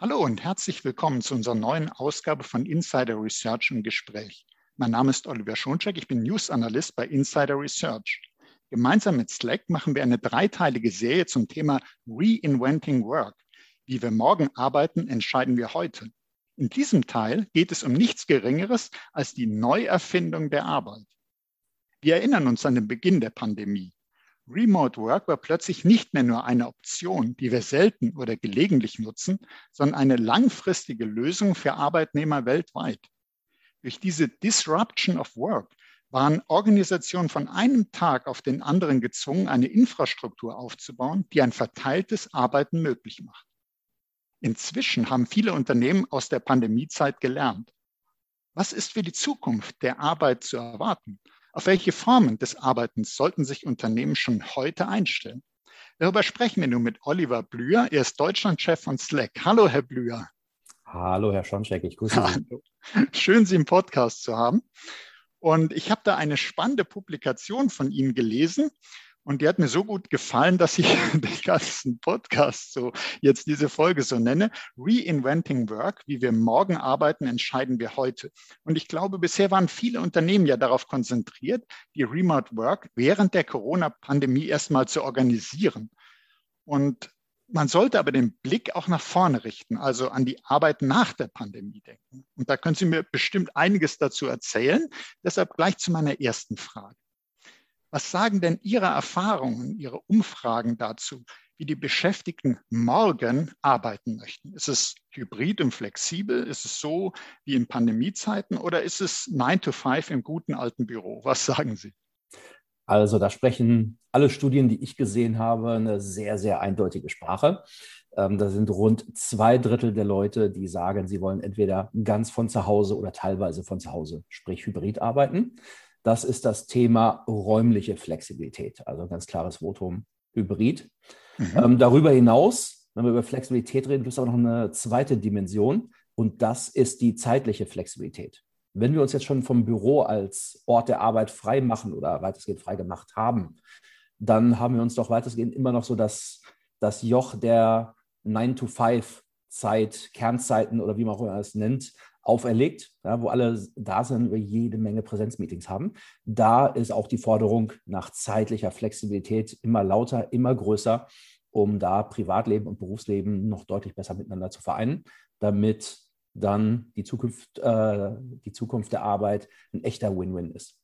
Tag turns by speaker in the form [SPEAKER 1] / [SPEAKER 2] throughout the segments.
[SPEAKER 1] Hallo und herzlich willkommen zu unserer neuen Ausgabe von Insider Research im Gespräch. Mein Name ist Oliver Schoncheck, ich bin News Analyst bei Insider Research. Gemeinsam mit Slack machen wir eine dreiteilige Serie zum Thema Reinventing Work. Wie wir morgen arbeiten, entscheiden wir heute. In diesem Teil geht es um nichts Geringeres als die Neuerfindung der Arbeit. Wir erinnern uns an den Beginn der Pandemie. Remote Work war plötzlich nicht mehr nur eine Option, die wir selten oder gelegentlich nutzen, sondern eine langfristige Lösung für Arbeitnehmer weltweit. Durch diese Disruption of Work waren Organisationen von einem Tag auf den anderen gezwungen, eine Infrastruktur aufzubauen, die ein verteiltes Arbeiten möglich macht. Inzwischen haben viele Unternehmen aus der Pandemiezeit gelernt. Was ist für die Zukunft der Arbeit zu erwarten? Auf welche Formen des Arbeitens sollten sich Unternehmen schon heute einstellen? Darüber sprechen wir nun mit Oliver Blüher. Er ist Deutschlandchef von Slack. Hallo, Herr Blüher.
[SPEAKER 2] Hallo, Herr Schoncheck. Ich grüße Sie. Hallo.
[SPEAKER 1] Schön, Sie im Podcast zu haben. Und ich habe da eine spannende Publikation von Ihnen gelesen. Und die hat mir so gut gefallen, dass ich den ganzen Podcast so jetzt diese Folge so nenne. Reinventing Work, wie wir morgen arbeiten, entscheiden wir heute. Und ich glaube, bisher waren viele Unternehmen ja darauf konzentriert, die Remote Work während der Corona-Pandemie erstmal zu organisieren. Und man sollte aber den Blick auch nach vorne richten, also an die Arbeit nach der Pandemie denken. Und da können Sie mir bestimmt einiges dazu erzählen. Deshalb gleich zu meiner ersten Frage. Was sagen denn Ihre Erfahrungen, Ihre Umfragen dazu, wie die Beschäftigten morgen arbeiten möchten? Ist es hybrid und flexibel? Ist es so wie in Pandemiezeiten oder ist es 9 to 5 im guten alten Büro? Was sagen Sie?
[SPEAKER 2] Also da sprechen alle Studien, die ich gesehen habe, eine sehr, sehr eindeutige Sprache. Ähm, da sind rund zwei Drittel der Leute, die sagen, sie wollen entweder ganz von zu Hause oder teilweise von zu Hause, sprich hybrid arbeiten. Das ist das Thema räumliche Flexibilität, also ein ganz klares Votum Hybrid. Mhm. Ähm, darüber hinaus, wenn wir über Flexibilität reden, gibt es auch noch eine zweite Dimension und das ist die zeitliche Flexibilität. Wenn wir uns jetzt schon vom Büro als Ort der Arbeit frei machen oder weitestgehend frei gemacht haben, dann haben wir uns doch weitestgehend immer noch so das, das Joch der 9-to-5-Zeit, Kernzeiten oder wie man auch immer es nennt, auferlegt, ja, wo alle da sind, wir jede Menge Präsenzmeetings haben. Da ist auch die Forderung nach zeitlicher Flexibilität immer lauter, immer größer, um da Privatleben und Berufsleben noch deutlich besser miteinander zu vereinen, damit dann die Zukunft, äh, die Zukunft der Arbeit ein echter Win-Win ist.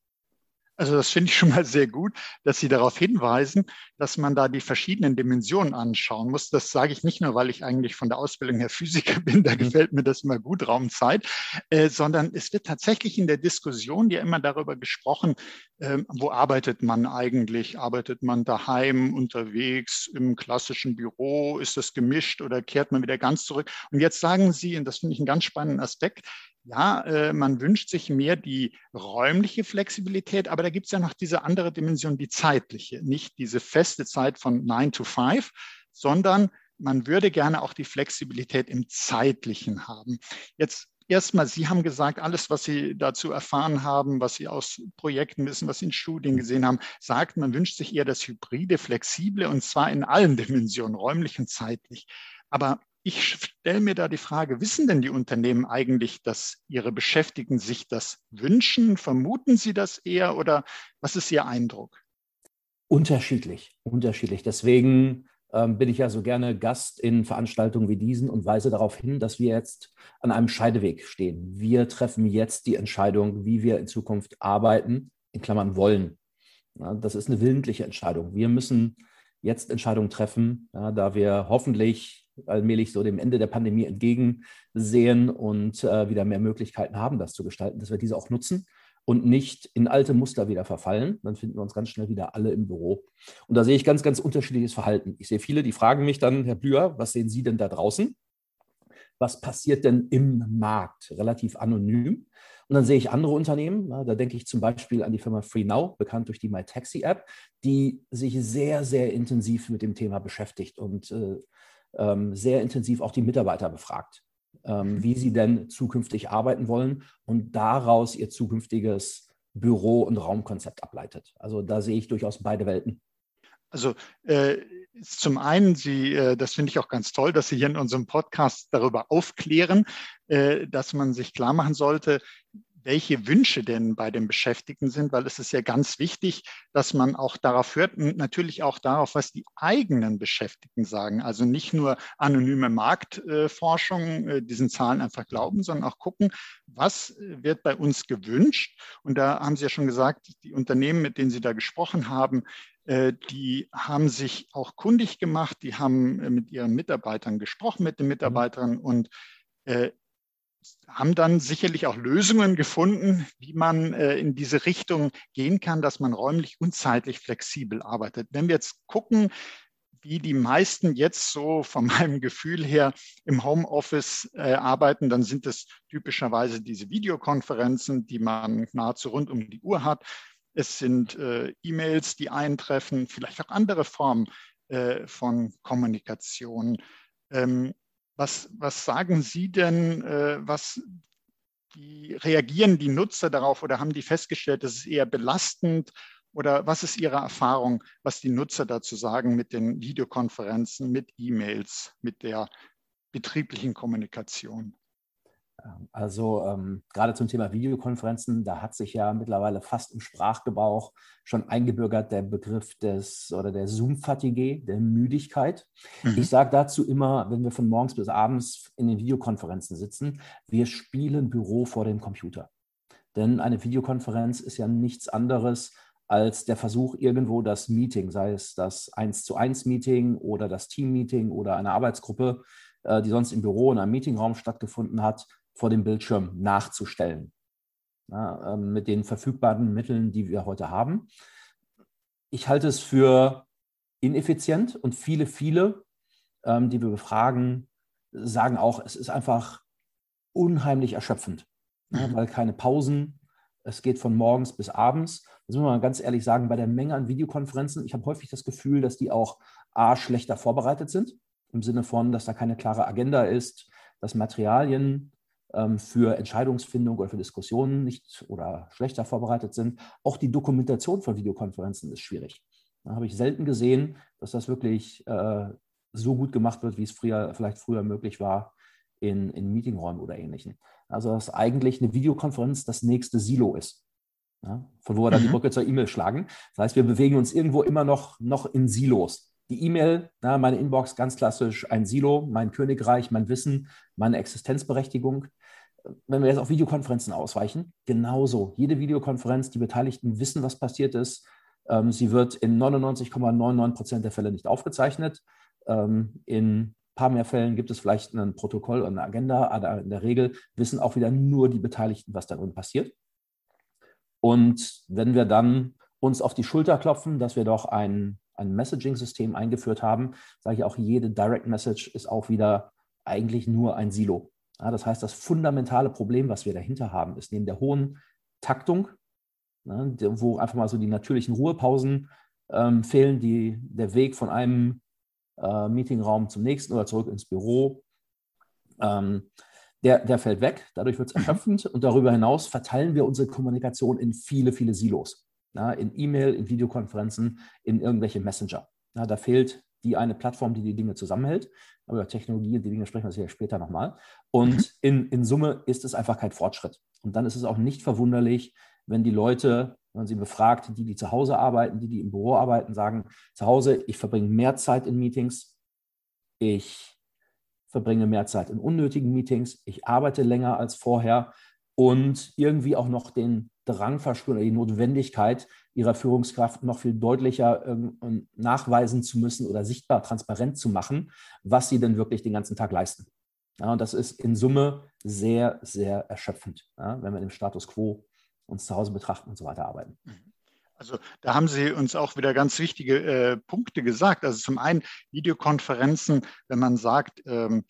[SPEAKER 1] Also das finde ich schon mal sehr gut, dass Sie darauf hinweisen, dass man da die verschiedenen Dimensionen anschauen muss. Das sage ich nicht nur, weil ich eigentlich von der Ausbildung her Physiker bin, da mhm. gefällt mir das immer gut, Raumzeit, äh, sondern es wird tatsächlich in der Diskussion ja immer darüber gesprochen, äh, wo arbeitet man eigentlich? Arbeitet man daheim, unterwegs, im klassischen Büro? Ist das gemischt oder kehrt man wieder ganz zurück? Und jetzt sagen Sie, und das finde ich einen ganz spannenden Aspekt, ja, äh, man wünscht sich mehr die räumliche Flexibilität, aber da gibt es ja noch diese andere Dimension, die zeitliche. Nicht diese feste Zeit von 9 to 5, sondern man würde gerne auch die Flexibilität im zeitlichen haben. Jetzt erstmal, Sie haben gesagt, alles, was Sie dazu erfahren haben, was Sie aus Projekten wissen, was Sie in Studien gesehen haben, sagt, man wünscht sich eher das hybride, flexible und zwar in allen Dimensionen, räumlich und zeitlich. Aber ich stelle mir da die Frage, wissen denn die Unternehmen eigentlich, dass ihre Beschäftigten sich das wünschen? Vermuten sie das eher oder was ist Ihr Eindruck?
[SPEAKER 2] Unterschiedlich, unterschiedlich. Deswegen ähm, bin ich ja so gerne Gast in Veranstaltungen wie diesen und weise darauf hin, dass wir jetzt an einem Scheideweg stehen. Wir treffen jetzt die Entscheidung, wie wir in Zukunft arbeiten, in Klammern wollen. Ja, das ist eine willentliche Entscheidung. Wir müssen jetzt Entscheidungen treffen, ja, da wir hoffentlich allmählich so dem Ende der Pandemie entgegensehen und äh, wieder mehr Möglichkeiten haben, das zu gestalten, dass wir diese auch nutzen und nicht in alte Muster wieder verfallen. Dann finden wir uns ganz schnell wieder alle im Büro. Und da sehe ich ganz, ganz unterschiedliches Verhalten. Ich sehe viele, die fragen mich dann, Herr Blüher, was sehen Sie denn da draußen? Was passiert denn im Markt? Relativ anonym. Und dann sehe ich andere Unternehmen, da denke ich zum Beispiel an die Firma FreeNow, bekannt durch die MyTaxi-App, die sich sehr, sehr intensiv mit dem Thema beschäftigt und äh, sehr intensiv auch die Mitarbeiter befragt, ähm, wie sie denn zukünftig arbeiten wollen und daraus ihr zukünftiges Büro- und Raumkonzept ableitet. Also da sehe ich durchaus beide Welten.
[SPEAKER 1] Also äh, zum einen, Sie, äh, das finde ich auch ganz toll, dass Sie hier in unserem Podcast darüber aufklären, äh, dass man sich klar machen sollte, welche Wünsche denn bei den Beschäftigten sind, weil es ist ja ganz wichtig, dass man auch darauf hört und natürlich auch darauf, was die eigenen Beschäftigten sagen. Also nicht nur anonyme Marktforschung, äh, diesen Zahlen einfach glauben, sondern auch gucken, was wird bei uns gewünscht. Und da haben Sie ja schon gesagt, die Unternehmen, mit denen Sie da gesprochen haben, äh, die haben sich auch kundig gemacht, die haben äh, mit ihren Mitarbeitern gesprochen, mit den mhm. Mitarbeitern und haben dann sicherlich auch Lösungen gefunden, wie man äh, in diese Richtung gehen kann, dass man räumlich und zeitlich flexibel arbeitet. Wenn wir jetzt gucken, wie die meisten jetzt so von meinem Gefühl her im Homeoffice äh, arbeiten, dann sind es typischerweise diese Videokonferenzen, die man nahezu rund um die Uhr hat. Es sind äh, E-Mails, die eintreffen, vielleicht auch andere Formen äh, von Kommunikation. Ähm, was, was sagen Sie denn, äh, was wie reagieren die Nutzer darauf oder haben die festgestellt, das ist eher belastend oder was ist Ihre Erfahrung, was die Nutzer dazu sagen mit den Videokonferenzen, mit E-Mails, mit der betrieblichen Kommunikation?
[SPEAKER 2] Also ähm, gerade zum Thema Videokonferenzen, da hat sich ja mittlerweile fast im Sprachgebrauch schon eingebürgert der Begriff des oder der Zoom-Fatigue, der Müdigkeit. Mhm. Ich sage dazu immer, wenn wir von morgens bis abends in den Videokonferenzen sitzen, wir spielen Büro vor dem Computer. Denn eine Videokonferenz ist ja nichts anderes als der Versuch, irgendwo das Meeting, sei es das 1 zu 1 Meeting oder das Team-Meeting oder eine Arbeitsgruppe, äh, die sonst im Büro in einem Meetingraum stattgefunden hat, vor dem Bildschirm nachzustellen. Ja, ähm, mit den verfügbaren Mitteln, die wir heute haben. Ich halte es für ineffizient und viele, viele, ähm, die wir befragen, sagen auch, es ist einfach unheimlich erschöpfend, mhm. weil keine Pausen, es geht von morgens bis abends. Das muss man ganz ehrlich sagen, bei der Menge an Videokonferenzen, ich habe häufig das Gefühl, dass die auch A, schlechter vorbereitet sind, im Sinne von, dass da keine klare Agenda ist, dass Materialien für Entscheidungsfindung oder für Diskussionen nicht oder schlechter vorbereitet sind. Auch die Dokumentation von Videokonferenzen ist schwierig. Da habe ich selten gesehen, dass das wirklich äh, so gut gemacht wird, wie es früher, vielleicht früher möglich war in, in Meetingräumen oder ähnlichen. Also dass eigentlich eine Videokonferenz das nächste Silo ist. Ja, von wo wir dann die mhm. Brücke zur E-Mail schlagen. Das heißt, wir bewegen uns irgendwo immer noch, noch in Silos. Die E-Mail, meine Inbox ganz klassisch ein Silo, mein Königreich, mein Wissen, meine Existenzberechtigung wenn wir jetzt auf Videokonferenzen ausweichen, genauso. Jede Videokonferenz, die Beteiligten wissen, was passiert ist. Ähm, sie wird in 99,99 Prozent der Fälle nicht aufgezeichnet. Ähm, in ein paar mehr Fällen gibt es vielleicht ein Protokoll und eine Agenda, aber in der Regel wissen auch wieder nur die Beteiligten, was da drin passiert. Und wenn wir dann uns auf die Schulter klopfen, dass wir doch ein, ein Messaging-System eingeführt haben, sage ich auch, jede Direct Message ist auch wieder eigentlich nur ein Silo. Ja, das heißt, das fundamentale Problem, was wir dahinter haben, ist neben der hohen Taktung, ne, wo einfach mal so die natürlichen Ruhepausen ähm, fehlen, die, der Weg von einem äh, Meetingraum zum nächsten oder zurück ins Büro, ähm, der, der fällt weg. Dadurch wird es erschöpfend und darüber hinaus verteilen wir unsere Kommunikation in viele, viele Silos. Ja, in E-Mail, in Videokonferenzen, in irgendwelche Messenger. Ja, da fehlt die eine Plattform, die die Dinge zusammenhält. Aber über Technologie, die Dinge sprechen wir sicher später nochmal. Und mhm. in, in Summe ist es einfach kein Fortschritt. Und dann ist es auch nicht verwunderlich, wenn die Leute, wenn man sie befragt, die, die zu Hause arbeiten, die, die im Büro arbeiten, sagen, zu Hause, ich verbringe mehr Zeit in Meetings, ich verbringe mehr Zeit in unnötigen Meetings, ich arbeite länger als vorher und irgendwie auch noch den Drang verspüren oder die Notwendigkeit, ihrer Führungskraft noch viel deutlicher ähm, nachweisen zu müssen oder sichtbar transparent zu machen, was sie denn wirklich den ganzen Tag leisten. Ja, und das ist in Summe sehr, sehr erschöpfend, ja, wenn wir im Status quo uns zu Hause betrachten und so weiter arbeiten.
[SPEAKER 1] Mhm. Also da haben Sie uns auch wieder ganz wichtige äh, Punkte gesagt. Also zum einen Videokonferenzen, wenn man sagt, ähm,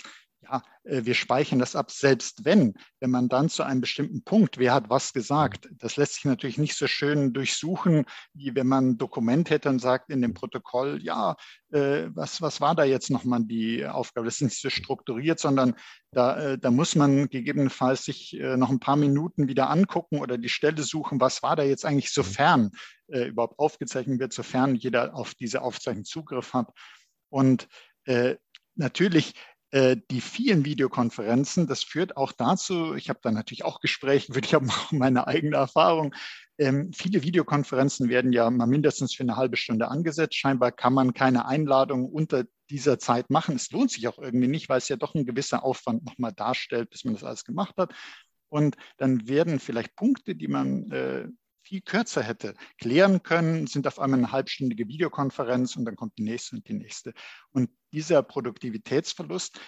[SPEAKER 1] ja, äh, wir speichern das ab, selbst wenn, wenn man dann zu einem bestimmten Punkt, wer hat was gesagt, das lässt sich natürlich nicht so schön durchsuchen, wie wenn man ein Dokument hätte und sagt in dem Protokoll, ja, äh, was, was war da jetzt nochmal die Aufgabe? Das ist nicht so strukturiert, sondern da, äh, da muss man gegebenenfalls sich noch ein paar Minuten wieder angucken oder die Stelle suchen, was war da jetzt eigentlich, sofern äh, überhaupt aufgezeichnet wird, sofern jeder auf diese Aufzeichnung Zugriff hat. Und äh, natürlich äh, die vielen Videokonferenzen, das führt auch dazu, ich habe da natürlich auch Gespräche, ich habe auch meine eigene Erfahrung. Ähm, viele Videokonferenzen werden ja mal mindestens für eine halbe Stunde angesetzt. Scheinbar kann man keine Einladung unter dieser Zeit machen. Es lohnt sich auch irgendwie nicht, weil es ja doch ein gewisser Aufwand nochmal darstellt, bis man das alles gemacht hat. Und dann werden vielleicht Punkte, die man äh, viel kürzer hätte klären können, sind auf einmal eine halbstündige Videokonferenz und dann kommt die nächste und die nächste. Und dieser Produktivitätsverlust,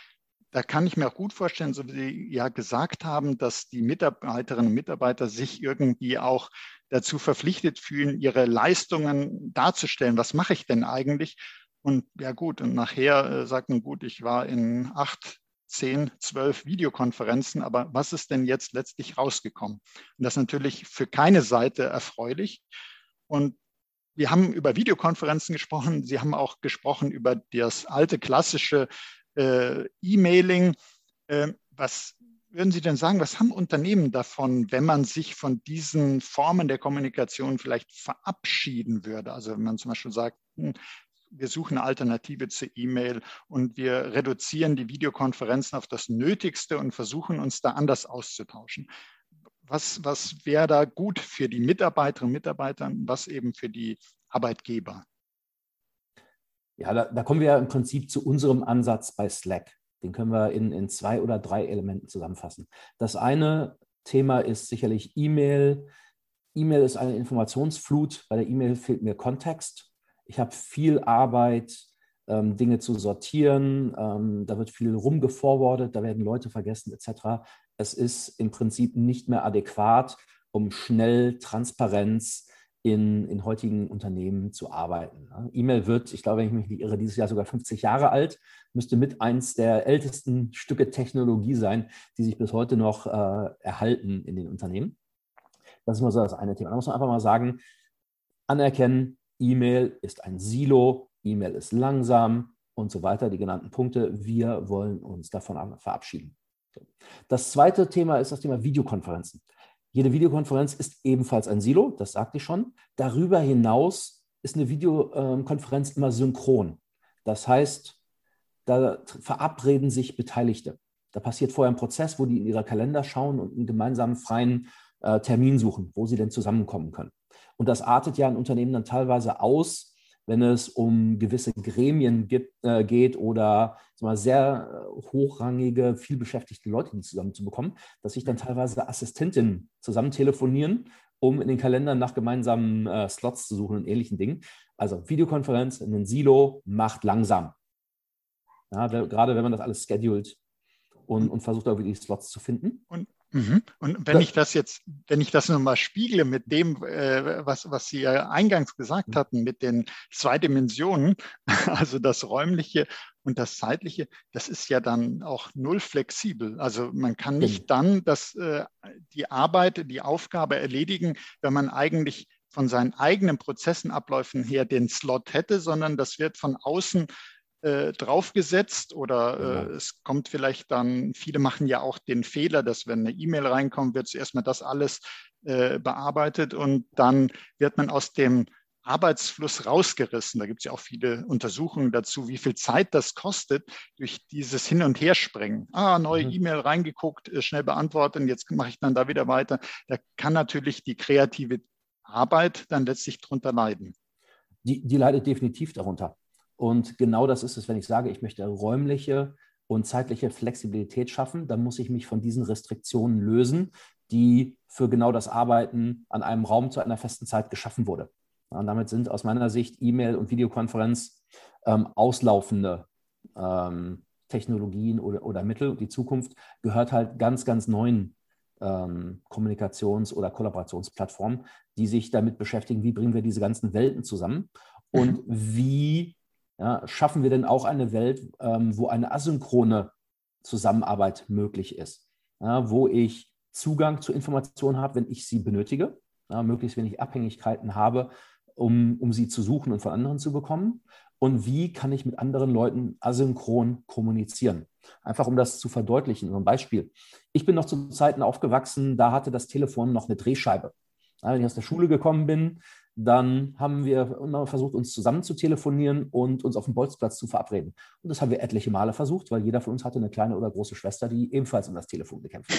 [SPEAKER 1] da kann ich mir auch gut vorstellen, so wie Sie ja gesagt haben, dass die Mitarbeiterinnen und Mitarbeiter sich irgendwie auch dazu verpflichtet fühlen, ihre Leistungen darzustellen. Was mache ich denn eigentlich? Und ja gut, und nachher äh, sagt man, gut, ich war in acht 10, 12 Videokonferenzen, aber was ist denn jetzt letztlich rausgekommen? Und das ist natürlich für keine Seite erfreulich. Und wir haben über Videokonferenzen gesprochen. Sie haben auch gesprochen über das alte klassische äh, E-Mailing. Äh, was würden Sie denn sagen, was haben Unternehmen davon, wenn man sich von diesen Formen der Kommunikation vielleicht verabschieden würde? Also wenn man zum Beispiel sagt, hm, wir suchen eine Alternative zur E-Mail und wir reduzieren die Videokonferenzen auf das Nötigste und versuchen uns da anders auszutauschen. Was, was wäre da gut für die Mitarbeiterinnen und Mitarbeiter, was eben für die Arbeitgeber?
[SPEAKER 2] Ja, da, da, kommen wir ja im Prinzip zu unserem Ansatz bei Slack. Den können wir in, in zwei oder drei Elementen zusammenfassen. Das eine Thema ist sicherlich E-Mail. E-Mail ist eine Informationsflut. Bei der E-Mail fehlt mir Kontext. Ich habe viel Arbeit, ähm, Dinge zu sortieren. Ähm, da wird viel rumgeforwardet, da werden Leute vergessen etc. Es ist im Prinzip nicht mehr adäquat, um schnell Transparenz in, in heutigen Unternehmen zu arbeiten. Ne? E-Mail wird, ich glaube, wenn ich mich nicht irre, dieses Jahr sogar 50 Jahre alt, müsste mit eins der ältesten Stücke Technologie sein, die sich bis heute noch äh, erhalten in den Unternehmen. Das ist mal so das eine Thema. Da muss man einfach mal sagen, anerkennen, E-Mail ist ein Silo, E-Mail ist langsam und so weiter, die genannten Punkte. Wir wollen uns davon verabschieden. Das zweite Thema ist das Thema Videokonferenzen. Jede Videokonferenz ist ebenfalls ein Silo, das sagte ich schon. Darüber hinaus ist eine Videokonferenz immer synchron. Das heißt, da verabreden sich Beteiligte. Da passiert vorher ein Prozess, wo die in ihre Kalender schauen und einen gemeinsamen freien äh, Termin suchen, wo sie denn zusammenkommen können. Und das artet ja in Unternehmen dann teilweise aus, wenn es um gewisse Gremien gibt, äh, geht oder mal, sehr äh, hochrangige, vielbeschäftigte Leute zusammenzubekommen, dass sich dann teilweise Assistentinnen zusammen telefonieren, um in den Kalendern nach gemeinsamen äh, Slots zu suchen und ähnlichen Dingen. Also Videokonferenz in ein Silo macht langsam. Ja, gerade wenn man das alles schedult und, und versucht, irgendwie die Slots zu finden.
[SPEAKER 1] Und. Und wenn ich das jetzt, wenn ich das nochmal spiegle mit dem, äh, was, was Sie ja eingangs gesagt mhm. hatten, mit den zwei Dimensionen, also das räumliche und das zeitliche, das ist ja dann auch null flexibel. Also man kann nicht dann das, äh, die Arbeit, die Aufgabe erledigen, wenn man eigentlich von seinen eigenen Prozessenabläufen her den Slot hätte, sondern das wird von außen äh, draufgesetzt oder äh, genau. es kommt vielleicht dann, viele machen ja auch den Fehler, dass wenn eine E-Mail reinkommt, wird zuerst mal das alles äh, bearbeitet und dann wird man aus dem Arbeitsfluss rausgerissen. Da gibt es ja auch viele Untersuchungen dazu, wie viel Zeit das kostet durch dieses Hin- und Herspringen. Ah, neue mhm. E-Mail reingeguckt, äh, schnell beantworten, jetzt mache ich dann da wieder weiter. Da kann natürlich die kreative Arbeit dann letztlich drunter leiden.
[SPEAKER 2] Die, die leidet definitiv darunter. Und genau das ist es, wenn ich sage, ich möchte räumliche und zeitliche Flexibilität schaffen, dann muss ich mich von diesen Restriktionen lösen, die für genau das Arbeiten an einem Raum zu einer festen Zeit geschaffen wurde. Und damit sind aus meiner Sicht E-Mail und Videokonferenz ähm, auslaufende ähm, Technologien oder, oder Mittel. Die Zukunft gehört halt ganz, ganz neuen ähm, Kommunikations- oder Kollaborationsplattformen, die sich damit beschäftigen, wie bringen wir diese ganzen Welten zusammen und wie ja, schaffen wir denn auch eine Welt, ähm, wo eine asynchrone Zusammenarbeit möglich ist, ja, wo ich Zugang zu Informationen habe, wenn ich sie benötige, ja, möglichst wenig Abhängigkeiten habe, um, um sie zu suchen und von anderen zu bekommen. Und wie kann ich mit anderen Leuten asynchron kommunizieren? Einfach um das zu verdeutlichen. Ein Beispiel. Ich bin noch zu Zeiten aufgewachsen, da hatte das Telefon noch eine Drehscheibe. Wenn ich aus der Schule gekommen bin, dann haben wir immer versucht, uns zusammen zu telefonieren und uns auf dem Bolzplatz zu verabreden. Und das haben wir etliche Male versucht, weil jeder von uns hatte eine kleine oder große Schwester, die ebenfalls um das Telefon gekämpft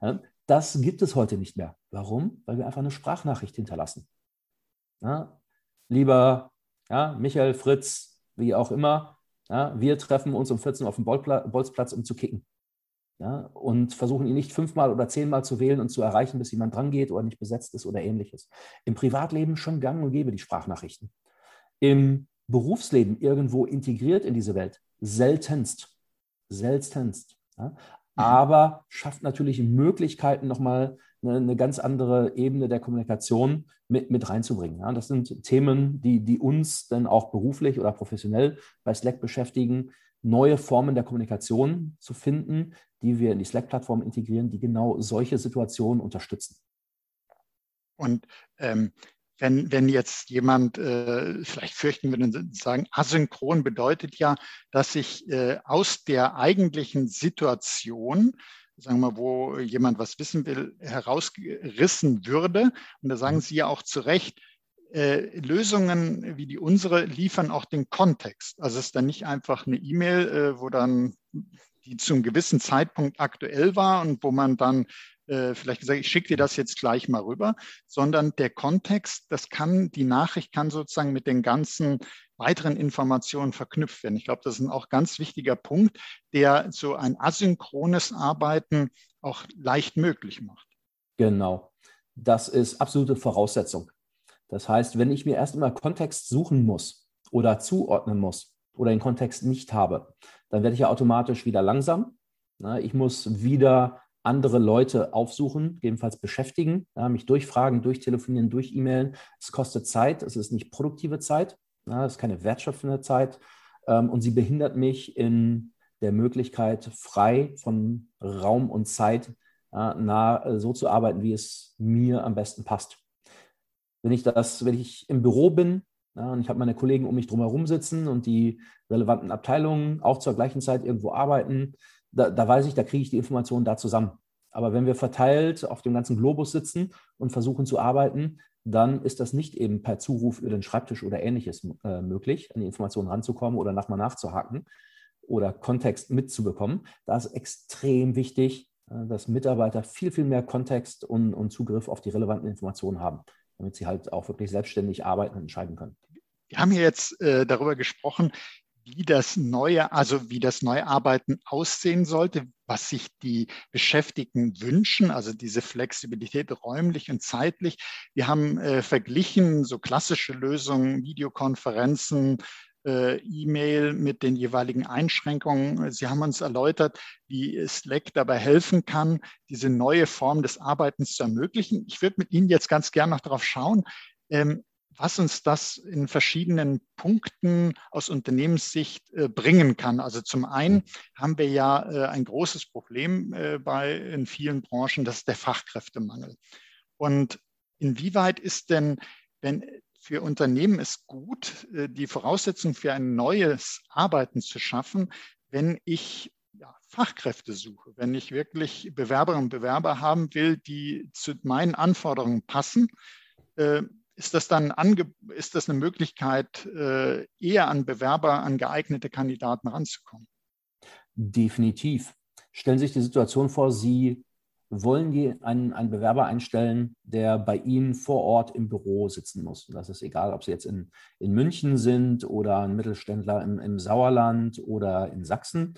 [SPEAKER 2] hat. das gibt es heute nicht mehr. Warum? Weil wir einfach eine Sprachnachricht hinterlassen. Ja, lieber ja, Michael, Fritz, wie auch immer, ja, wir treffen uns um 14 Uhr auf dem Bolzplatz, um zu kicken ja, und versuchen ihn nicht fünfmal oder zehnmal zu wählen und zu erreichen, bis jemand dran geht oder nicht besetzt ist oder ähnliches. Im Privatleben schon gang und gäbe die Sprachnachrichten. Im Berufsleben irgendwo integriert in diese Welt seltenst. Seltenst. Ja? Mhm. Aber schafft natürlich Möglichkeiten, nochmal eine, eine ganz andere Ebene der Kommunikation mit, mit reinzubringen. Ja? Das sind Themen, die, die uns dann auch beruflich oder professionell bei Slack beschäftigen, neue Formen der Kommunikation zu finden, die wir in die Slack-Plattform integrieren, die genau solche Situationen unterstützen.
[SPEAKER 1] Und ähm, wenn, wenn jetzt jemand äh, vielleicht fürchten würde sagen, asynchron bedeutet ja, dass ich äh, aus der eigentlichen Situation, sagen wir mal, wo jemand was wissen will, herausgerissen würde. Und da sagen mhm. Sie ja auch zu Recht, äh, Lösungen wie die unsere liefern auch den Kontext. Also es ist dann nicht einfach eine E-Mail, äh, wo dann die zu einem gewissen Zeitpunkt aktuell war und wo man dann äh, vielleicht gesagt, ich schicke dir das jetzt gleich mal rüber, sondern der Kontext, das kann, die Nachricht kann sozusagen mit den ganzen weiteren Informationen verknüpft werden. Ich glaube, das ist ein auch ganz wichtiger Punkt, der so ein asynchrones Arbeiten auch leicht möglich macht.
[SPEAKER 2] Genau. Das ist absolute Voraussetzung. Das heißt, wenn ich mir erst einmal Kontext suchen muss oder zuordnen muss oder den Kontext nicht habe, dann werde ich ja automatisch wieder langsam. Ich muss wieder andere Leute aufsuchen, gegebenenfalls beschäftigen, mich durchfragen, durchtelefonieren, durch E-Mailen. Es kostet Zeit, es ist nicht produktive Zeit, es ist keine wertschöpfende Zeit ähm, und sie behindert mich in der Möglichkeit, frei von Raum und Zeit nah, so zu arbeiten, wie es mir am besten passt. Wenn ich das, wenn ich im Büro bin ja, und ich habe meine Kollegen um mich drumherum sitzen und die relevanten Abteilungen auch zur gleichen Zeit irgendwo arbeiten, da, da weiß ich, da kriege ich die Informationen da zusammen. Aber wenn wir verteilt auf dem ganzen Globus sitzen und versuchen zu arbeiten, dann ist das nicht eben per Zuruf über den Schreibtisch oder ähnliches äh, möglich, an die Informationen ranzukommen oder nochmal nachzuhaken oder Kontext mitzubekommen. Da ist extrem wichtig, äh, dass Mitarbeiter viel, viel mehr Kontext und, und Zugriff auf die relevanten Informationen haben, damit sie halt auch wirklich selbstständig arbeiten und entscheiden können.
[SPEAKER 1] Wir haben hier jetzt äh, darüber gesprochen, wie das neue, also wie das neue Arbeiten aussehen sollte, was sich die Beschäftigten wünschen, also diese Flexibilität räumlich und zeitlich. Wir haben äh, verglichen so klassische Lösungen, Videokonferenzen, äh, E-Mail mit den jeweiligen Einschränkungen. Sie haben uns erläutert, wie Slack dabei helfen kann, diese neue Form des Arbeitens zu ermöglichen. Ich würde mit Ihnen jetzt ganz gern noch darauf schauen, ähm, was uns das in verschiedenen Punkten aus Unternehmenssicht äh, bringen kann. Also zum einen haben wir ja äh, ein großes Problem äh, bei in vielen Branchen, das ist der Fachkräftemangel. Und inwieweit ist denn, wenn für Unternehmen es gut, äh, die Voraussetzung für ein neues Arbeiten zu schaffen, wenn ich ja, Fachkräfte suche, wenn ich wirklich Bewerberinnen und Bewerber haben will, die zu meinen Anforderungen passen, äh, ist das dann ist das eine Möglichkeit, äh, eher an Bewerber, an geeignete Kandidaten ranzukommen?
[SPEAKER 2] Definitiv. Stellen Sie sich die Situation vor, Sie wollen die einen, einen Bewerber einstellen, der bei Ihnen vor Ort im Büro sitzen muss. Das ist egal, ob Sie jetzt in, in München sind oder ein Mittelständler im, im Sauerland oder in Sachsen.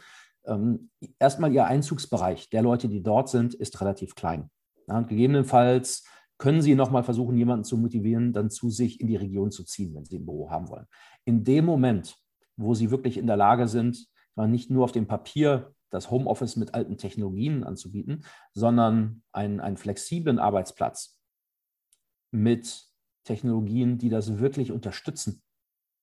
[SPEAKER 2] Ähm, erstmal Ihr Einzugsbereich der Leute, die dort sind, ist relativ klein. Ja, und gegebenenfalls können Sie nochmal versuchen, jemanden zu motivieren, dann zu sich in die Region zu ziehen, wenn Sie ein Büro haben wollen. In dem Moment, wo Sie wirklich in der Lage sind, nicht nur auf dem Papier das Homeoffice mit alten Technologien anzubieten, sondern einen, einen flexiblen Arbeitsplatz mit Technologien, die das wirklich unterstützen,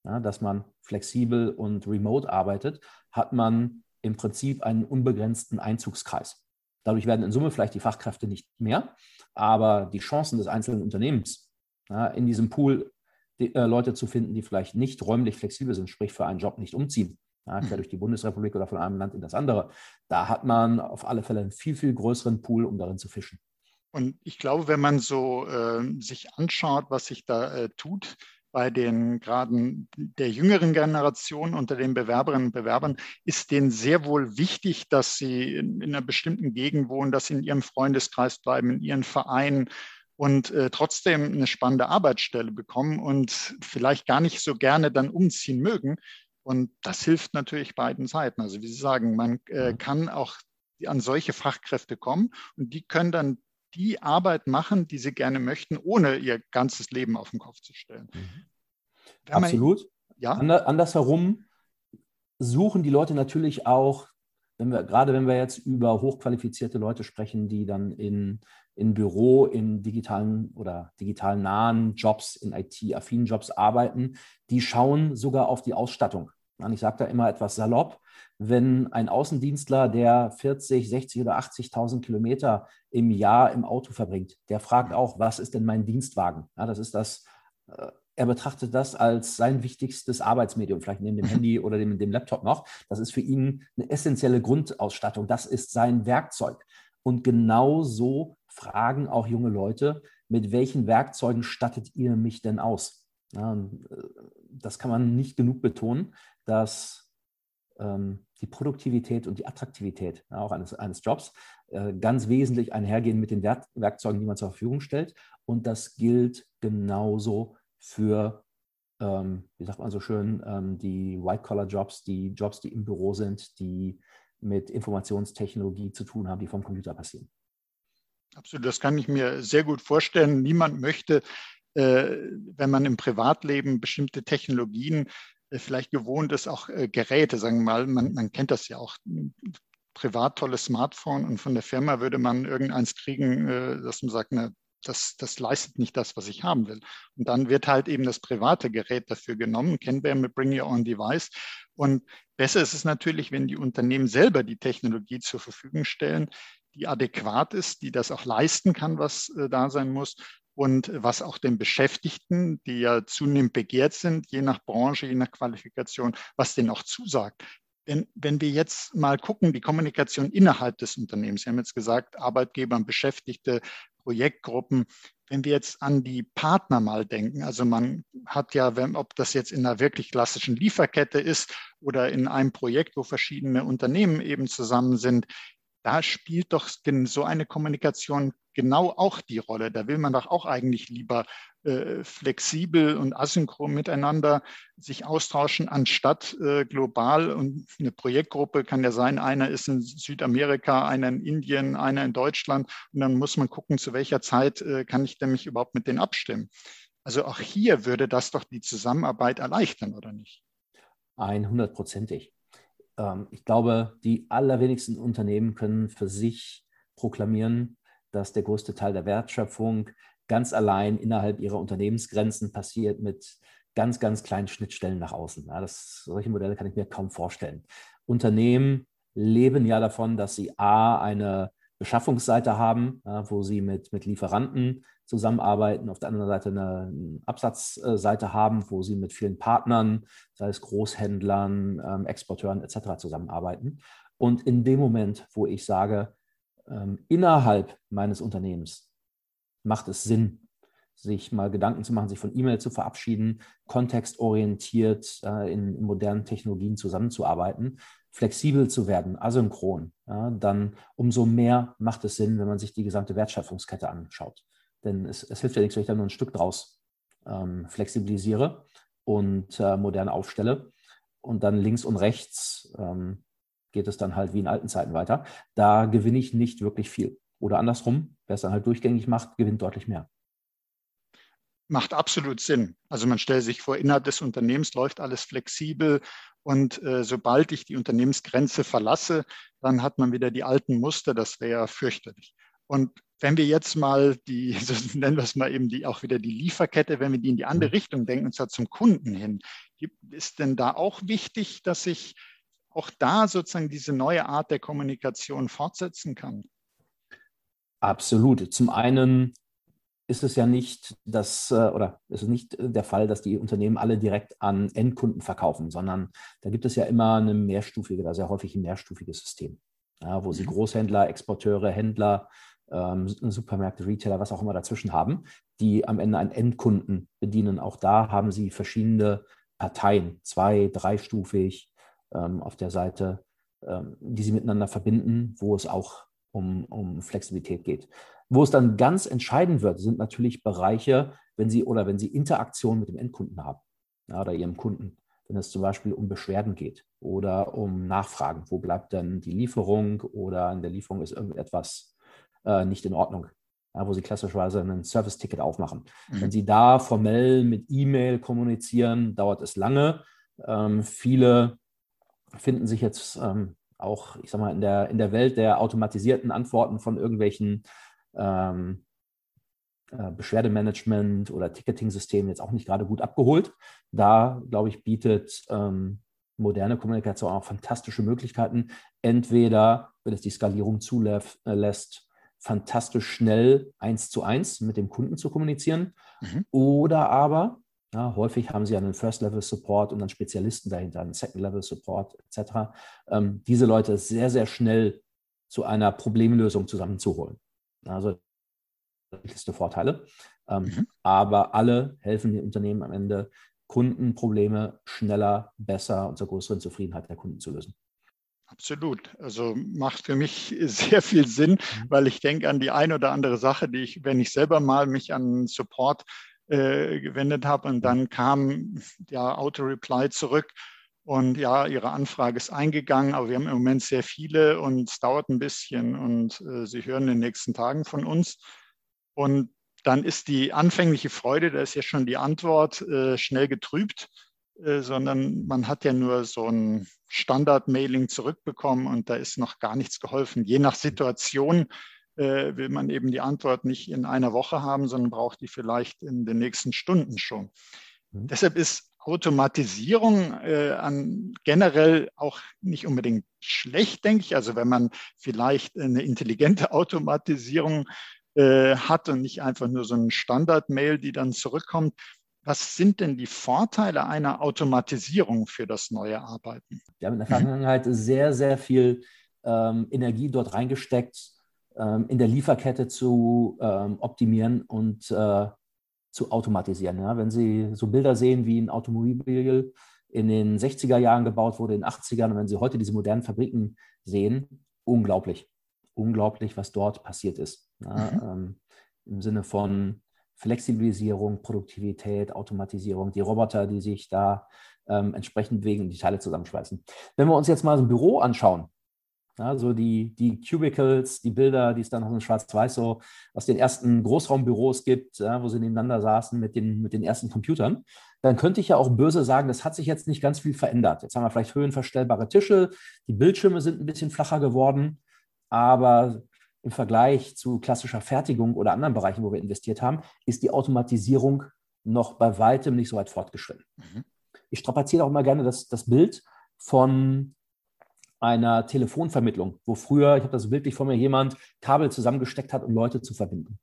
[SPEAKER 2] ja, dass man flexibel und remote arbeitet, hat man im Prinzip einen unbegrenzten Einzugskreis. Dadurch werden in Summe vielleicht die Fachkräfte nicht mehr, aber die Chancen des einzelnen Unternehmens ja, in diesem Pool die, äh, Leute zu finden, die vielleicht nicht räumlich flexibel sind, sprich für einen Job nicht umziehen, ja, quer durch die Bundesrepublik oder von einem Land in das andere, da hat man auf alle Fälle einen viel, viel größeren Pool, um darin zu fischen.
[SPEAKER 1] Und ich glaube, wenn man so äh, sich anschaut, was sich da äh, tut, bei den gerade der jüngeren Generation unter den Bewerberinnen und Bewerbern ist denen sehr wohl wichtig, dass sie in, in einer bestimmten Gegend wohnen, dass sie in ihrem Freundeskreis bleiben, in ihren Vereinen und äh, trotzdem eine spannende Arbeitsstelle bekommen und vielleicht gar nicht so gerne dann umziehen mögen. Und das hilft natürlich beiden Seiten. Also wie Sie sagen, man äh, kann auch an solche Fachkräfte kommen und die können dann die Arbeit machen, die sie gerne möchten, ohne ihr ganzes Leben auf den Kopf zu stellen. Mhm.
[SPEAKER 2] Absolut. Man, ja? Ander, andersherum suchen die Leute natürlich auch, wenn wir, gerade wenn wir jetzt über hochqualifizierte Leute sprechen, die dann in, in Büro, in digitalen oder digital nahen Jobs, in IT-affinen Jobs arbeiten, die schauen sogar auf die Ausstattung. Und ich sage da immer etwas salopp, wenn ein Außendienstler, der 40, 60 oder 80.000 Kilometer im Jahr im Auto verbringt, der fragt auch, was ist denn mein Dienstwagen? Ja, das ist das, äh, er betrachtet das als sein wichtigstes Arbeitsmedium, vielleicht neben dem Handy oder dem, dem Laptop noch. Das ist für ihn eine essentielle Grundausstattung. Das ist sein Werkzeug. Und genau so fragen auch junge Leute, mit welchen Werkzeugen stattet ihr mich denn aus? Äh, das kann man nicht genug betonen, dass ähm, die Produktivität und die Attraktivität ja, auch eines, eines Jobs äh, ganz wesentlich einhergehen mit den Werk Werkzeugen, die man zur Verfügung stellt. Und das gilt genauso für, ähm, wie sagt man so schön, ähm, die White-Collar-Jobs, die Jobs, die im Büro sind, die mit Informationstechnologie zu tun haben, die vom Computer passieren.
[SPEAKER 1] Absolut, das kann ich mir sehr gut vorstellen. Niemand möchte, äh, wenn man im Privatleben bestimmte Technologien vielleicht gewohnt ist, auch äh, Geräte, sagen wir mal, man, man kennt das ja auch, privat tolles Smartphone und von der Firma würde man irgendeins kriegen, äh, dass man sagt, na, das, das leistet nicht das, was ich haben will. Und dann wird halt eben das private Gerät dafür genommen, kennen wir mit Bring Your Own Device. Und besser ist es natürlich, wenn die Unternehmen selber die Technologie zur Verfügung stellen, die adäquat ist, die das auch leisten kann, was äh, da sein muss und was auch den Beschäftigten, die ja zunehmend begehrt sind, je nach Branche, je nach Qualifikation, was denen auch zusagt. Denn wenn wir jetzt mal gucken, die Kommunikation innerhalb des Unternehmens, Sie haben jetzt gesagt, Arbeitgeber Beschäftigte, Projektgruppen, wenn wir jetzt an die Partner mal denken, also man hat ja, wenn, ob das jetzt in einer wirklich klassischen Lieferkette ist oder in einem Projekt, wo verschiedene Unternehmen eben zusammen sind, da spielt doch so eine Kommunikation genau auch die Rolle. Da will man doch auch eigentlich lieber äh, flexibel und asynchron miteinander sich austauschen, anstatt äh, global. Und eine Projektgruppe kann ja sein, einer ist in Südamerika, einer in Indien, einer in Deutschland. Und dann muss man gucken, zu welcher Zeit äh, kann ich denn mich überhaupt mit denen abstimmen. Also auch hier würde das doch die Zusammenarbeit erleichtern, oder nicht?
[SPEAKER 2] 100%ig. Ähm, ich glaube, die allerwenigsten Unternehmen können für sich proklamieren, dass der größte Teil der Wertschöpfung ganz allein innerhalb ihrer Unternehmensgrenzen passiert mit ganz, ganz kleinen Schnittstellen nach außen. Ja, das, solche Modelle kann ich mir kaum vorstellen. Unternehmen leben ja davon, dass sie A, eine Beschaffungsseite haben, ja, wo sie mit, mit Lieferanten zusammenarbeiten, auf der anderen Seite eine, Absatzseite haben, wo sie mit vielen Partnern, sei es Großhändlern, ähm, Exporteuren etc. zusammenarbeiten. Und in dem Moment, wo ich sage, ähm, innerhalb meines Unternehmens macht es Sinn, sich mal Gedanken zu machen, sich von E-Mail zu verabschieden, kontextorientiert äh, in, in, modernen Technologien zusammenzuarbeiten, flexibel zu werden, asynchron, ja, dann umso mehr macht es Sinn, wenn man sich die gesamte Wertschöpfungskette anschaut. Denn es, es hilft ja nichts, wenn ich da nur ein Stück draus ähm, flexibilisiere und äh, modern aufstelle und dann links und rechts ähm, geht es dann halt wie in alten Zeiten weiter. Da gewinne ich nicht wirklich viel. Oder andersrum, wer es dann halt durchgängig macht, gewinnt deutlich mehr.
[SPEAKER 1] Macht absolut Sinn. Also man stellt sich vor, innerhalb des Unternehmens läuft alles flexibel und äh, sobald ich die Unternehmensgrenze verlasse, dann hat man wieder die alten Muster. Das wäre fürchterlich. Und wenn wir jetzt mal die, so nennen wir es mal eben die, auch wieder die Lieferkette, wenn wir die in die andere mhm. Richtung denken, und zwar zum Kunden hin, ist denn da auch wichtig, dass ich auch da sozusagen diese neue Art der Kommunikation fortsetzen kann?
[SPEAKER 2] Absolut. Zum einen ist es ja nicht das äh, oder ist es nicht der Fall, dass die Unternehmen alle direkt an Endkunden verkaufen, sondern da gibt es ja immer eine mehrstufige, da sehr häufig ein mehrstufiges System, ja, wo sie mhm. Großhändler, Exporteure, Händler, ähm, Supermärkte, Retailer, was auch immer dazwischen haben, die am Ende einen Endkunden bedienen. Auch da haben sie verschiedene Parteien, zwei, dreistufig auf der Seite, ähm, die sie miteinander verbinden, wo es auch um, um Flexibilität geht. Wo es dann ganz entscheidend wird, sind natürlich Bereiche, wenn Sie oder wenn Sie Interaktion mit dem Endkunden haben ja, oder Ihrem Kunden. Wenn es zum Beispiel um Beschwerden geht oder um Nachfragen, wo bleibt denn die Lieferung oder in der Lieferung ist irgendetwas äh, nicht in Ordnung, ja, wo Sie klassischerweise ein Service-Ticket aufmachen. Mhm. Wenn Sie da formell mit E-Mail kommunizieren, dauert es lange. Ähm, viele finden sich jetzt ähm, auch, ich sag mal, in der, in der Welt der automatisierten Antworten von irgendwelchen ähm, äh, Beschwerdemanagement oder Ticketing-Systemen jetzt auch nicht gerade gut abgeholt. Da, glaube ich, bietet ähm, moderne Kommunikation auch fantastische Möglichkeiten. Entweder, wenn es die Skalierung zulässt, äh, fantastisch schnell eins zu eins mit dem Kunden zu kommunizieren. Mhm. Oder aber, ja, häufig haben sie einen First-Level-Support und dann Spezialisten dahinter, einen Second-Level-Support etc. Ähm, diese Leute sehr, sehr schnell zu einer Problemlösung zusammenzuholen. Also wichtigste Vorteile. Ähm, mhm. Aber alle helfen den Unternehmen am Ende, Kundenprobleme schneller, besser und zur größeren Zufriedenheit der Kunden zu lösen.
[SPEAKER 1] Absolut. Also macht für mich sehr viel Sinn, mhm. weil ich denke an die eine oder andere Sache, die ich, wenn ich selber mal mich an Support äh, gewendet habe und dann kam ja Auto-Reply zurück und ja, Ihre Anfrage ist eingegangen, aber wir haben im Moment sehr viele und es dauert ein bisschen und äh, Sie hören in den nächsten Tagen von uns. Und dann ist die anfängliche Freude, da ist ja schon die Antwort äh, schnell getrübt, äh, sondern man hat ja nur so ein Standard-Mailing zurückbekommen und da ist noch gar nichts geholfen. Je nach Situation äh, will man eben die Antwort nicht in einer Woche haben, sondern braucht die vielleicht in den nächsten Stunden schon. Mhm. Deshalb ist Automatisierung äh, an generell auch nicht unbedingt schlecht, denke ich. Also wenn man vielleicht eine intelligente Automatisierung äh, hat und nicht einfach nur so ein Standard-Mail, die dann zurückkommt. Was sind denn die Vorteile einer Automatisierung für das neue Arbeiten?
[SPEAKER 2] Wir haben in der Vergangenheit sehr, sehr viel ähm, Energie dort reingesteckt, ähm, in der Lieferkette zu ähm, optimieren und äh, zu automatisieren. Ja? Wenn Sie so Bilder sehen, wie ein Automobil in den 60er Jahren gebaut wurde, in den 80ern, und wenn Sie heute diese modernen Fabriken sehen, unglaublich. Unglaublich, was dort passiert ist. Ja? Mhm. Ähm, Im Sinne von Flexibilisierung, Produktivität, Automatisierung, die Roboter, die sich da ähm, entsprechend bewegen, die Teile zusammenschweißen. Wenn wir uns jetzt mal so ein Büro anschauen, so die, die Cubicles, die Bilder, die es dann noch in Schwarz-Weiß so aus den ersten Großraumbüros gibt, ja, wo sie nebeneinander saßen mit den, mit den ersten Computern, dann könnte ich ja auch böse sagen, das hat sich jetzt nicht ganz viel verändert. Jetzt haben wir vielleicht höhenverstellbare Tische, die Bildschirme sind ein bisschen flacher geworden, aber im Vergleich zu klassischer Fertigung oder anderen Bereichen, wo wir investiert haben, ist die Automatisierung noch bei weitem nicht so weit fortgeschritten. Mhm. Ich strapaziere auch mal gerne das, das Bild von einer Telefonvermittlung, wo früher, ich habe das wirklich vor mir, jemand Kabel zusammengesteckt hat, um Leute zu verbinden.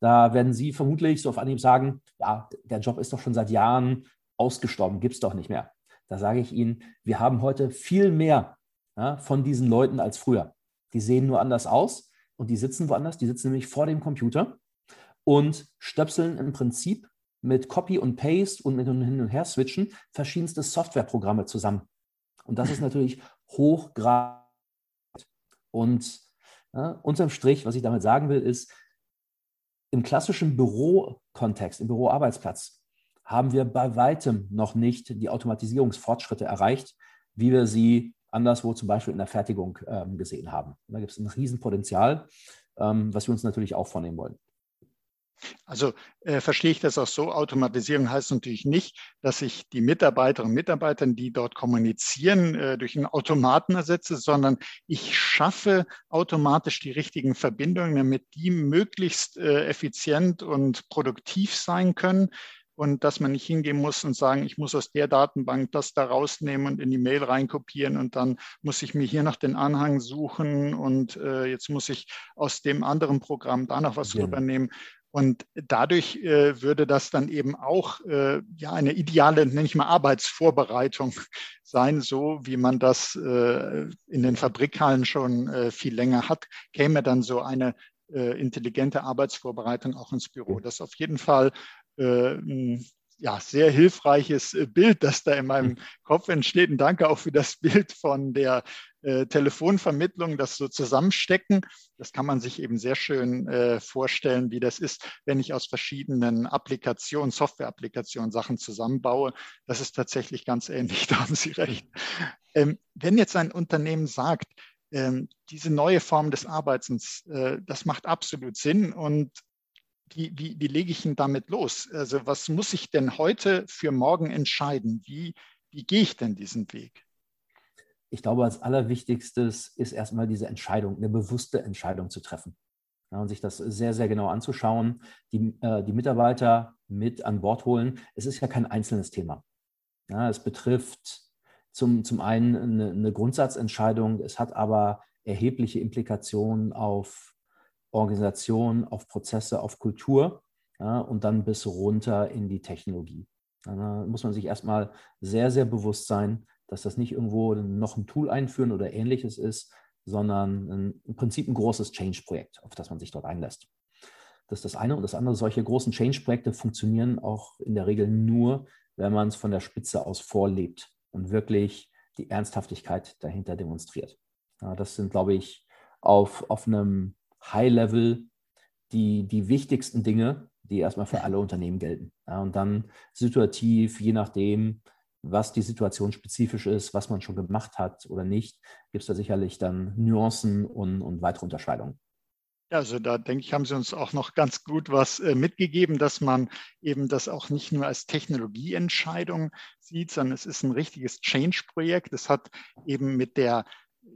[SPEAKER 2] Da werden Sie vermutlich so auf Anhieb sagen, ja, der Job ist doch schon seit Jahren ausgestorben, gibt es doch nicht mehr. Da sage ich Ihnen, wir haben heute viel mehr ja, von diesen Leuten als früher. Die sehen nur anders aus und die sitzen woanders, die sitzen nämlich vor dem Computer und stöpseln im Prinzip mit Copy und Paste und mit hin und her switchen verschiedenste Softwareprogramme zusammen. Und das ist natürlich hochgradig. Und ja, unterm Strich, was ich damit sagen will, ist, im klassischen Bürokontext, im Büroarbeitsplatz, haben wir bei weitem noch nicht die Automatisierungsfortschritte erreicht, wie wir sie anderswo zum Beispiel in der Fertigung ähm, gesehen haben. Da gibt es ein Riesenpotenzial, ähm, was wir uns natürlich auch vornehmen wollen.
[SPEAKER 1] Also äh, verstehe ich das auch so, Automatisierung heißt natürlich nicht, dass ich die Mitarbeiterinnen und Mitarbeiter, die dort kommunizieren, äh, durch einen Automaten ersetze, sondern ich schaffe automatisch die richtigen Verbindungen, damit die möglichst äh, effizient und produktiv sein können. und dass man nicht hingehen muss und sagen, ich muss aus der Datenbank das da rausnehmen und in die Mail reinkopieren und dann muss ich mir hier noch den Anhang suchen und äh, jetzt muss ich aus dem anderen Programm da noch was ja. rübernehmen. Und dadurch äh, würde das dann eben auch äh, ja eine ideale, nenne ich mal, Arbeitsvorbereitung sein, so wie man das äh, in den Fabrikhallen schon äh, viel länger hat, käme dann so eine äh, intelligente Arbeitsvorbereitung auch ins Büro. Das ist auf jeden Fall äh, ein ja, sehr hilfreiches Bild, das da in meinem hm. Kopf entsteht. Und danke auch für das Bild von der äh, Telefonvermittlung, das so zusammenstecken. Das kann man sich eben sehr schön äh, vorstellen, wie das ist, wenn ich aus verschiedenen Applikationen, Software-Applikationen Sachen zusammenbaue. Das ist tatsächlich ganz ähnlich, da haben Sie recht. Ähm, wenn jetzt ein Unternehmen sagt, ähm, diese neue Form des Arbeitens, äh, das macht absolut Sinn und wie, wie, wie lege ich ihn damit los? Also was muss ich denn heute für morgen entscheiden? Wie, wie gehe ich denn diesen Weg?
[SPEAKER 2] Ich glaube, als allerwichtigstes ist erstmal diese Entscheidung, eine bewusste Entscheidung zu treffen. Ja, und sich das sehr, sehr genau anzuschauen, die, äh, die Mitarbeiter mit an Bord holen. Es ist ja kein einzelnes Thema. Ja, es betrifft zum, zum einen eine, eine Grundsatzentscheidung, es hat aber erhebliche Implikationen auf Organisation, auf Prozesse, auf Kultur ja, und dann bis runter in die Technologie. Da muss man sich erstmal sehr, sehr bewusst sein, dass das nicht irgendwo noch ein Tool einführen oder ähnliches ist, sondern ein, im Prinzip ein großes Change-Projekt, auf das man sich dort einlässt. Das ist das eine. Und das andere, solche großen Change-Projekte funktionieren auch in der Regel nur, wenn man es von der Spitze aus vorlebt und wirklich die Ernsthaftigkeit dahinter demonstriert. Ja, das sind, glaube ich, auf, auf einem High-Level die, die wichtigsten Dinge, die erstmal für alle Unternehmen gelten. Ja, und dann situativ, je nachdem, was die Situation spezifisch ist, was man schon gemacht hat oder nicht, gibt es da sicherlich dann Nuancen und, und weitere Unterscheidungen.
[SPEAKER 1] Ja, also da denke ich, haben Sie uns auch noch ganz gut was äh, mitgegeben, dass man eben das auch nicht nur als Technologieentscheidung sieht, sondern es ist ein richtiges Change-Projekt. Es hat eben mit der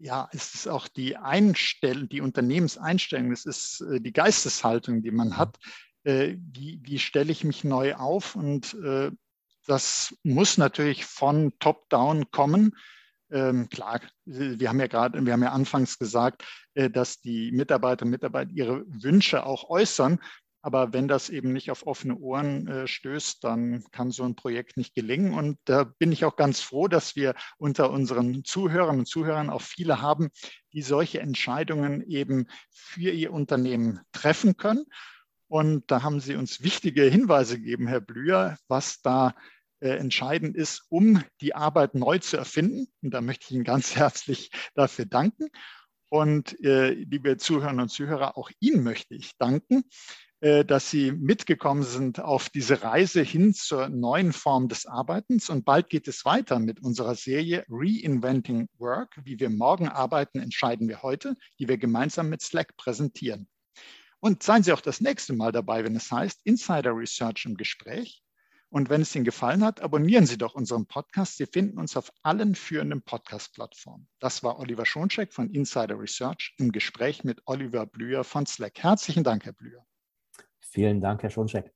[SPEAKER 1] ja, es ist auch die Einstellung, die Unternehmenseinstellung, es ist äh, die Geisteshaltung, die man hat. Äh, wie, wie stelle ich mich neu auf? Und das muss natürlich von Top-Down kommen. Ähm, klar, wir haben ja gerade, wir haben ja anfangs gesagt, äh, dass die Mitarbeiter und Mitarbeiter ihre Wünsche auch äußern. Aber wenn das eben nicht auf offene Ohren äh, stößt, dann kann so ein Projekt nicht gelingen. Und da bin ich auch ganz froh, dass wir unter unseren Zuhörern und Zuhörern auch viele haben, die solche Entscheidungen eben für ihr Unternehmen treffen können. Und da haben Sie uns wichtige Hinweise gegeben, Herr Blüher, was da äh, entscheidend ist, um die Arbeit neu zu erfinden. Und da möchte ich Ihnen ganz herzlich dafür danken. Und äh, liebe Zuhörerinnen und Zuhörer, auch Ihnen möchte ich danken, äh, dass Sie mitgekommen sind auf diese Reise hin zur neuen Form des Arbeitens. Und bald geht es weiter mit unserer Serie Reinventing Work. Wie wir morgen arbeiten, entscheiden wir heute, die wir gemeinsam mit Slack präsentieren. Und seien Sie auch das nächste Mal dabei, wenn es heißt Insider Research im Gespräch. Und wenn es Ihnen gefallen hat, abonnieren Sie doch unseren Podcast. Sie finden uns auf allen führenden Podcast-Plattformen. Das war Oliver Schoncheck von Insider Research im Gespräch mit Oliver Blüher von Slack. Herzlichen Dank, Herr Blüher.
[SPEAKER 2] Vielen Dank, Herr Schoncheck.